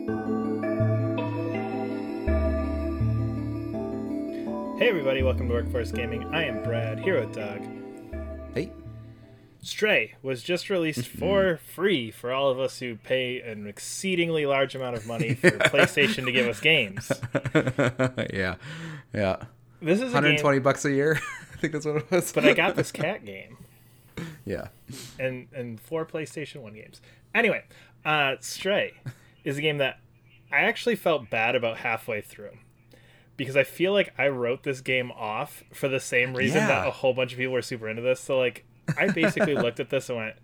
Hey everybody, welcome to Workforce Gaming. I am Brad, here with Doug. Hey. Stray was just released for free for all of us who pay an exceedingly large amount of money for PlayStation to give us games. yeah. Yeah. This is a 120 game, bucks a year. I think that's what it was. but I got this cat game yeah. and and four PlayStation 1 games. Anyway, uh Stray is a game that I actually felt bad about halfway through. Because I feel like I wrote this game off for the same reason that a whole bunch of people were super into this. So like I basically looked at this and went,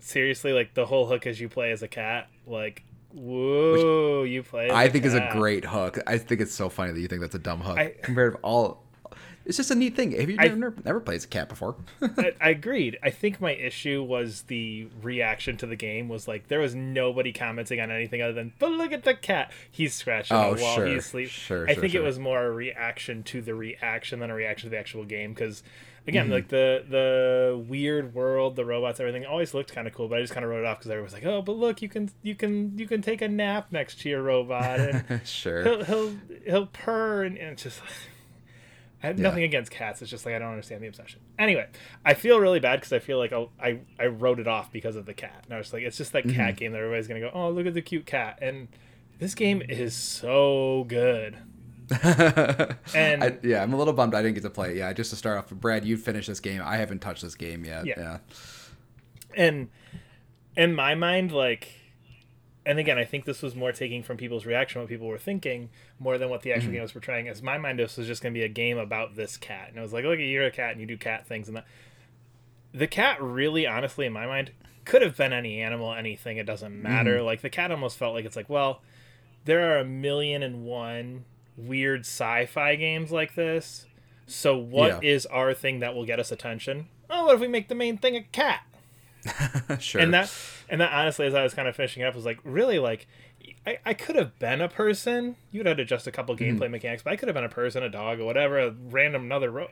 seriously, like the whole hook is you play as a cat, like whoa, you play. As I think is a great hook. I think it's so funny that you think that's a dumb hook. I- Compared to all it's just a neat thing. Have you I- never, never played as a cat before? I, I agreed. I think my issue was the reaction to the game was like there was nobody commenting on anything other than but look at the cat. He's scratching Oh, a wall. sure. He's asleep. Sure, I sure, think it was more a reaction to the reaction than a reaction to the actual game because again Mm-hmm. like the the weird world the robots everything always looked kind of cool but i just kind of wrote it off because everyone was like oh but look you can you can you can take a nap next to your robot and sure. he'll he'll he'll purr and, and it's just I have nothing against cats. It's just like I don't understand the obsession. Anyway, I feel really bad because I feel like I'll, I I wrote it off because of the cat. And I was like, it's just that Mm-hmm. cat game that everybody's gonna go, oh look at the cute cat. And this game is so good. And I, yeah, I'm a little bummed I didn't get to play it. Yeah, just to start off, Brad, you finished this game. I haven't touched this game yet. Yeah. Yeah. and in my mind like and again i think this was more taking from people's reaction what people were thinking more than what the actual mm. game was portraying. As my mind this was just going to be a game about this cat and it was like look you're a cat and you do cat things and that. The cat really honestly in my mind could have been any animal anything it doesn't matter. Mm. Like the cat almost felt like it's like well there are a million and one weird sci-fi games like this so what is Yeah. our thing that will get us attention? Oh what if we make the main thing a cat sure. and that and that honestly as i was kind of finishing up was like really like i, I could have been a person. You'd had to adjust a couple Mm-hmm. gameplay mechanics but i could have been a person a dog or whatever a random another ro-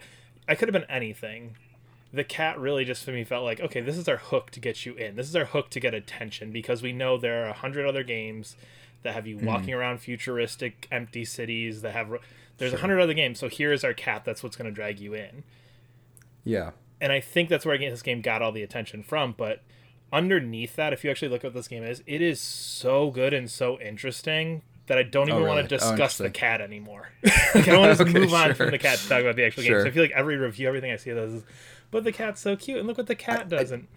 i could have been anything. The cat really just for me felt like okay this is our hook to get you in. This is our hook to get attention because we know there are a hundred other games that have you walking around futuristic empty cities that have there's a hundred other games. So here is our cat. That's what's going to drag you in. Yeah. And I think that's where this game got all the attention from. But underneath that, if you actually look at what this game is, it is so good and so interesting that I don't even Oh, want really? to Oh, discuss the cat anymore. like I want to Okay, move on sure. from the cat to talk about the actual game. So I feel like every review, everything I see of this is, but the cat's so cute, and look what the cat does. and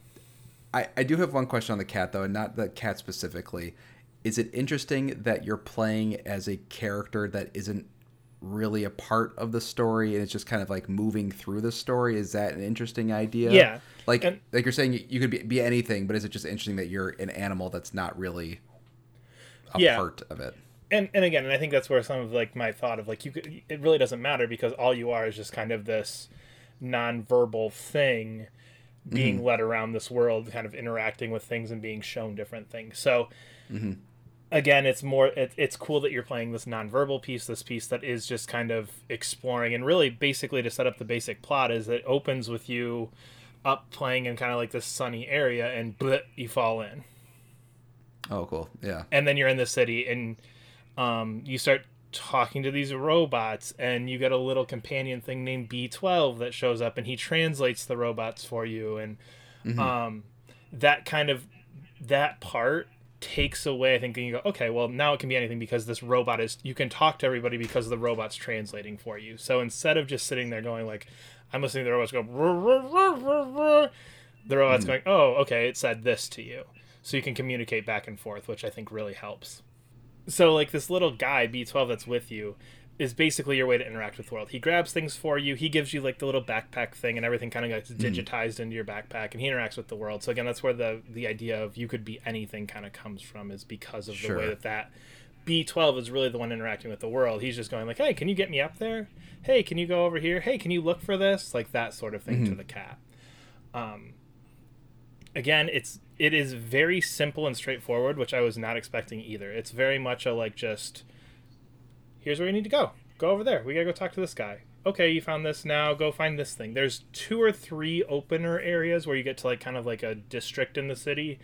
I, I do have one question on the cat though, and not the cat specifically. Is it interesting that you're playing as a character that isn't really a part of the story and it's just kind of like moving through the story? Is that an interesting idea? Yeah, Like and- like you're saying you could be, be anything, but is it just interesting that you're an animal that's not really a Yeah. part of it? and and again, and I think that's where some of like my thought of like you could, it really doesn't matter because all you are is just kind of this non-verbal thing being mm-hmm. led around this world, kind of interacting with things and being shown different things. So mm-hmm. Again, it's more it, it's cool that you're playing this non-verbal piece, this piece that is just kind of exploring and really basically to set up the basic plot is it opens with you up playing in kind of like this sunny area and bleh, you fall in Oh, cool. Yeah. and then you're in the city and um, you start talking to these robots and you get a little companion thing named b12 that shows up and he translates the robots for you and um, that kind of that part takes away i think you go okay well now it can be anything because this robot is you can talk to everybody because the robot's translating for you. So instead of just sitting there going like i'm listening to the robots go the robot's hmm. going oh okay it said this to you. So you can communicate back and forth which i think really helps. So like this little guy b12 that's with you is basically your way to interact with the world. He grabs things for you. He gives you like the little backpack thing and everything kind of gets digitized into your backpack and he interacts with the world. So again that's where the the idea of you could be anything kind of comes from is because of the way that that b12 is really the one interacting with the world. He's just going like hey can you get me up there? Hey can you go over here? Hey can you look for this? Like that sort of thing to the cat. Um again it's it is very simple and straightforward which i was not expecting either. It's very much a like just here's where you need to go. Go over there. We gotta go talk to this guy. Okay you found this. Now go find this thing. There's two or three opener areas where you get to like kind of like a district in the city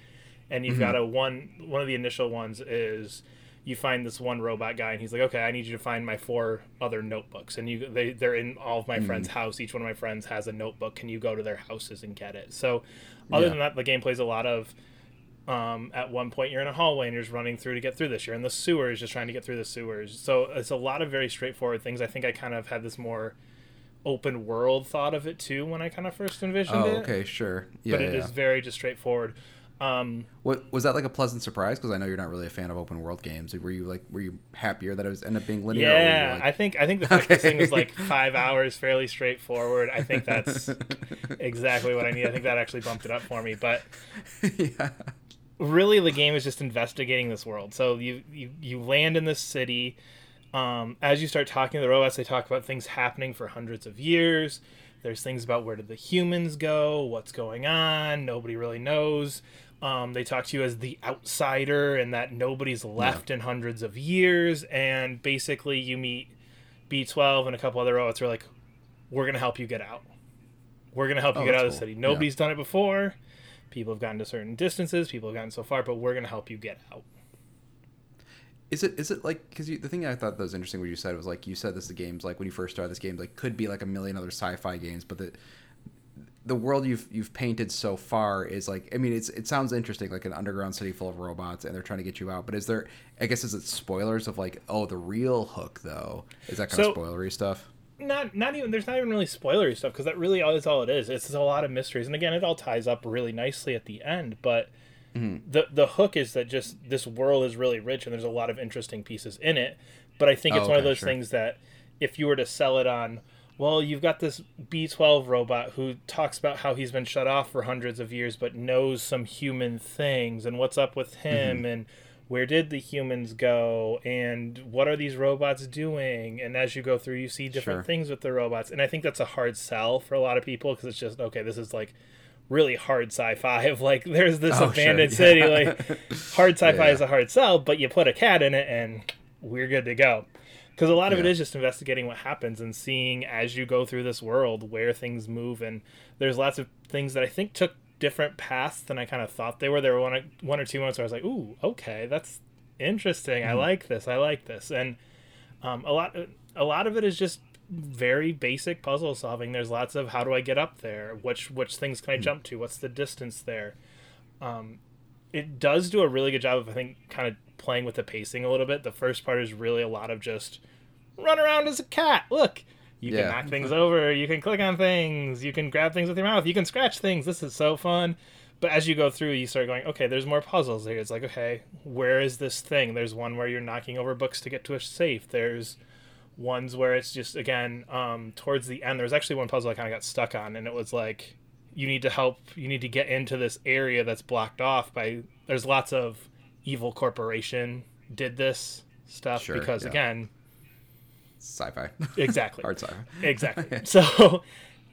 and you've got mm-hmm. a one one of the initial ones is you find this one robot guy and he's like okay i need you to find my four other notebooks. And you they they're in all of my mm-hmm. friends house. Each one of my friends has a notebook can you go to their houses and get it. So other Yeah. than that the game plays a lot of um, at one point you're in a hallway and you're just running through to get through this you're in the sewers just trying to get through the sewers so it's a lot of very straightforward things i think i kind of had this more open world thought of it too when i kind of first envisioned Oh, it okay, sure. Yeah, but it yeah. is very just straightforward um, What was that like a pleasant surprise? Because I know you're not really a fan of open world games. Were you like, were you happier that it was ended up being linear? or were you, Yeah, like- I think I think the fact this thing was like five hours, fairly straightforward. I think that's exactly what I need. I think that actually bumped it up for me. But yeah. Really, the game is just investigating this world. So you you, you land in this city. Um, as you start talking to the robots, they talk about things happening for hundreds of years. There's things about where did the humans go, what's going on. Nobody really knows. Um, they talk to you as the outsider, and that nobody's left in hundreds of years. And basically, you meet B12 and a couple other robots. Who are like, "We're gonna help you get out. We're gonna help you Oh, get out of the cool. city. Yeah. Nobody's done it before. People have gotten to certain distances. People have gotten so far, but we're gonna help you get out." Is it is it like because the thing I thought that was interesting what you said was like you said this the games like when you first started this game like could be like a million other sci-fi games but the the world you've you've painted so far is like I mean it's it sounds interesting like an underground city full of robots and they're trying to get you out but is there I guess is it spoilers of like oh the real hook though is that kind So- of spoilery stuff not not even there's not even really spoilery stuff because that really is all it is. It's a lot of mysteries, and again, it all ties up really nicely at the end. But the the hook is that just this world is really rich, and there's a lot of interesting pieces in it. But I think Oh, it's one of those sure. things that if you were to sell it on, well, you've got this B12 robot who talks about how he's been shut off for hundreds of years, but knows some human things, and what's up with him, Mm-hmm. and where did the humans go and what are these robots doing and as you go through you see different Sure. things with the robots and i think that's a hard sell for a lot of people because it's just okay this is like really hard sci-fi of like there's this Oh, sure, abandoned yeah. city like hard sci-fi Yeah. is a hard sell but you put a cat in it and we're good to go because a lot of it Yeah. is just investigating what happens and seeing as you go through this world where things move and there's lots of things that i think took different paths than i kind of thought they were. There were one, or- one or two moments where i was like ooh okay that's interesting. Mm-hmm. i like this. I like this. And um, a lot a lot of it is just very basic puzzle solving. There's lots of how do i get up there? Which which things Hmm. can i jump to? What's the distance there? Um, it does do a really good job of i think kind of playing with the pacing a little bit. The first part is really a lot of just run around as a cat. Look you Yeah. can knock things over you can click on things you can grab things with your mouth you can scratch things this is so fun but as you go through you start going okay there's more puzzles here. it's like okay where is this thing there's one where you're knocking over books to get to a safe there's ones where it's just again um, towards the end there was actually one puzzle i kind of got stuck on and it was like you need to help you need to get into this area that's blocked off by there's lots of evil corporation did this stuff Sure, because yeah. again sci-fi. Exactly. Hard sci-fi. Exactly. So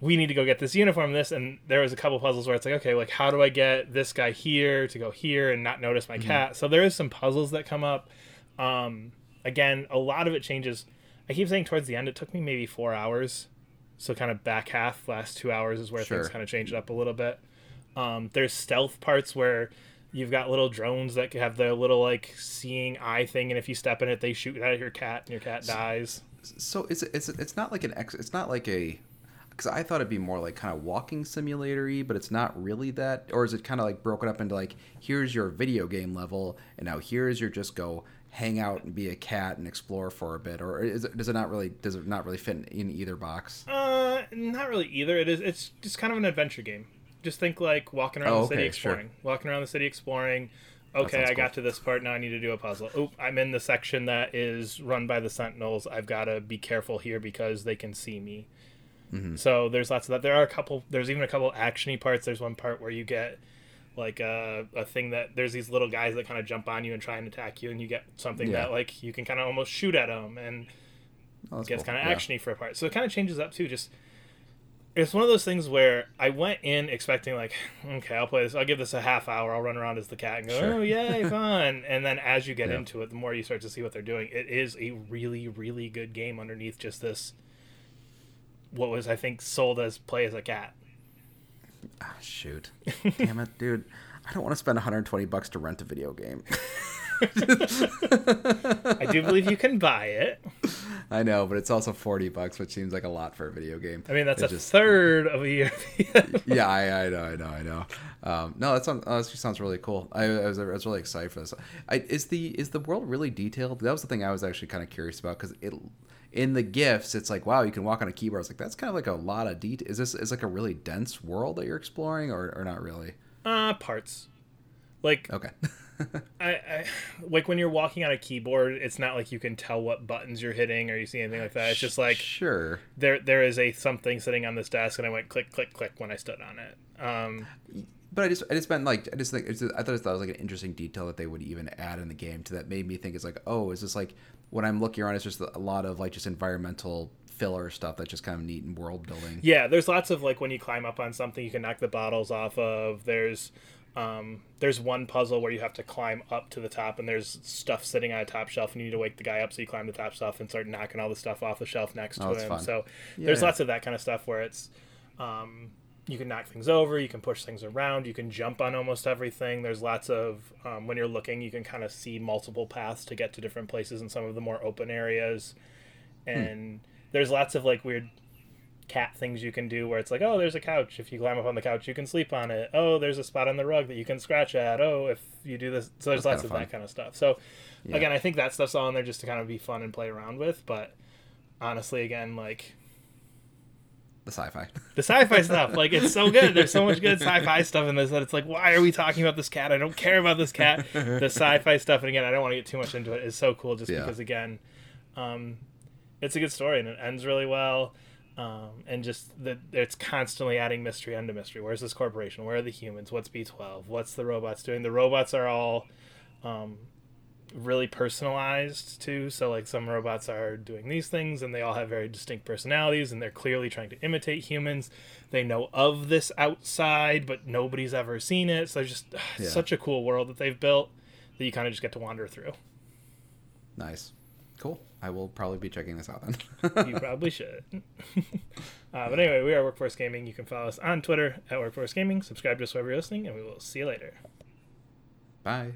we need to go get this uniform this and there was a couple puzzles where it's like okay like how do i get this guy here to go here and not notice my cat? So there is some puzzles that come up. Um again a lot of it changes. I keep saying towards the end it took me maybe four hours. So kind of back half last two hours is where Sure. things kind of change it up a little bit. Um there's stealth parts where you've got little drones that have their little like seeing eye thing and if you step in it they shoot at your cat and your cat dies So it's it's it's not like an ex. It's not like a. Because I thought it'd be more like kind of walking simulatory, but it's not really that. Or is it kind of like broken up into like here's your video game level, and now here's your just go hang out and be a cat and explore for a bit, or is it, does it not really does it not really fit in, in either box? Uh, not really either. It is. It's just kind of an adventure game. Just think like walking around Oh, the city okay, sure. exploring. Walking around the city exploring. Okay, I got to this part. Now I need to do a puzzle. Oop, I'm in the section that is run by the Sentinels. I've got to be careful here because they can see me. Mm-hmm. So there's lots of that. There are a couple. There's even a couple actiony parts. There's one part where you get like a, a thing that there's these little guys that kind of jump on you and try and attack you, and you get something Yeah. that like you can kind of almost shoot at them and Oh, that's gets cool. kind of Yeah. actiony for a part. So it kind of changes up too. Just it's one of those things where I went in expecting like, okay, I'll play this. I'll give this a half hour. I'll run around as the cat and go, Sure. oh yay, fun. and then as you get Yeah. into it, the more you start to see what they're doing, it is a really, really good game underneath just this. What was I think sold as play as a cat. Ah, shoot, damn it, dude. I don't want to spend 120 bucks to rent a video game. I do believe you can buy it. I know, but it's also 40 bucks, which seems like a lot for a video game. I mean, that's it's a just, third of a year. yeah, I, I, know, I know, I know. Um, no, that sounds, that sounds really cool. I, I, was, I was really excited for this. I, is the is the world really detailed? That was the thing I was actually kind of curious about because it in the gifts, it's like, wow, you can walk on a keyboard. It's like that's kind of like a lot of detail. Is this is like a really dense world that you're exploring, or, or not really? Uh, parts. Like okay. I, I like when you're walking on a keyboard. It's not like you can tell what buttons you're hitting or you see anything like that. It's just like sure there there is a something sitting on this desk, and I went click click click when I stood on it. Um, but I just I just meant like I just think just, I thought it was like an interesting detail that they would even add in the game to that made me think it's like oh is this like when I'm looking around it's just a lot of like just environmental filler stuff that's just kind of neat and world building. Yeah, there's lots of like when you climb up on something you can knock the bottles off of. There's um, there's one puzzle where you have to climb up to the top and there's stuff sitting on a top shelf and you need to wake the guy up so you climb the top shelf and start knocking all the stuff off the shelf next oh, to him. Fun. So yeah. there's lots of that kind of stuff where it's um, you can knock things over, you can push things around, you can jump on almost everything. There's lots of um, when you're looking, you can kind of see multiple paths to get to different places in some of the more open areas, hmm. and hmm. there's lots of like weird cat things you can do where it's like, oh, there's a couch. If you climb up on the couch, you can sleep on it. Oh, there's a spot on the rug that you can scratch at. Oh, if you do this, so there's That's lots of, of that kind of stuff. So, yeah. again, I think that stuff's all in there just to kind of be fun and play around with. But honestly, again, like the sci-fi. The sci-fi stuff, like it's so good. There's so much good sci-fi stuff in this that it's like, why are we talking about this cat? I don't care about this cat. The sci-fi stuff, and again, I don't want to get too much into it. it. Is so cool just yeah. because again, um, it's a good story and it ends really well. Um, and just that it's constantly adding mystery onto mystery. Where's this corporation? Where are the humans? What's B12? What's the robots doing? The robots are all um, really personalized too. So like some robots are doing these things and they all have very distinct personalities and they're clearly trying to imitate humans. They know of this outside, but nobody's ever seen it. So it's just yeah. such a cool world that they've built that you kind of just get to wander through. Nice. Cool. I will probably be checking this out then. you probably should. uh, but anyway, we are Workforce Gaming. You can follow us on Twitter at Workforce Gaming. Subscribe to us wherever you're listening, and we will see you later. Bye.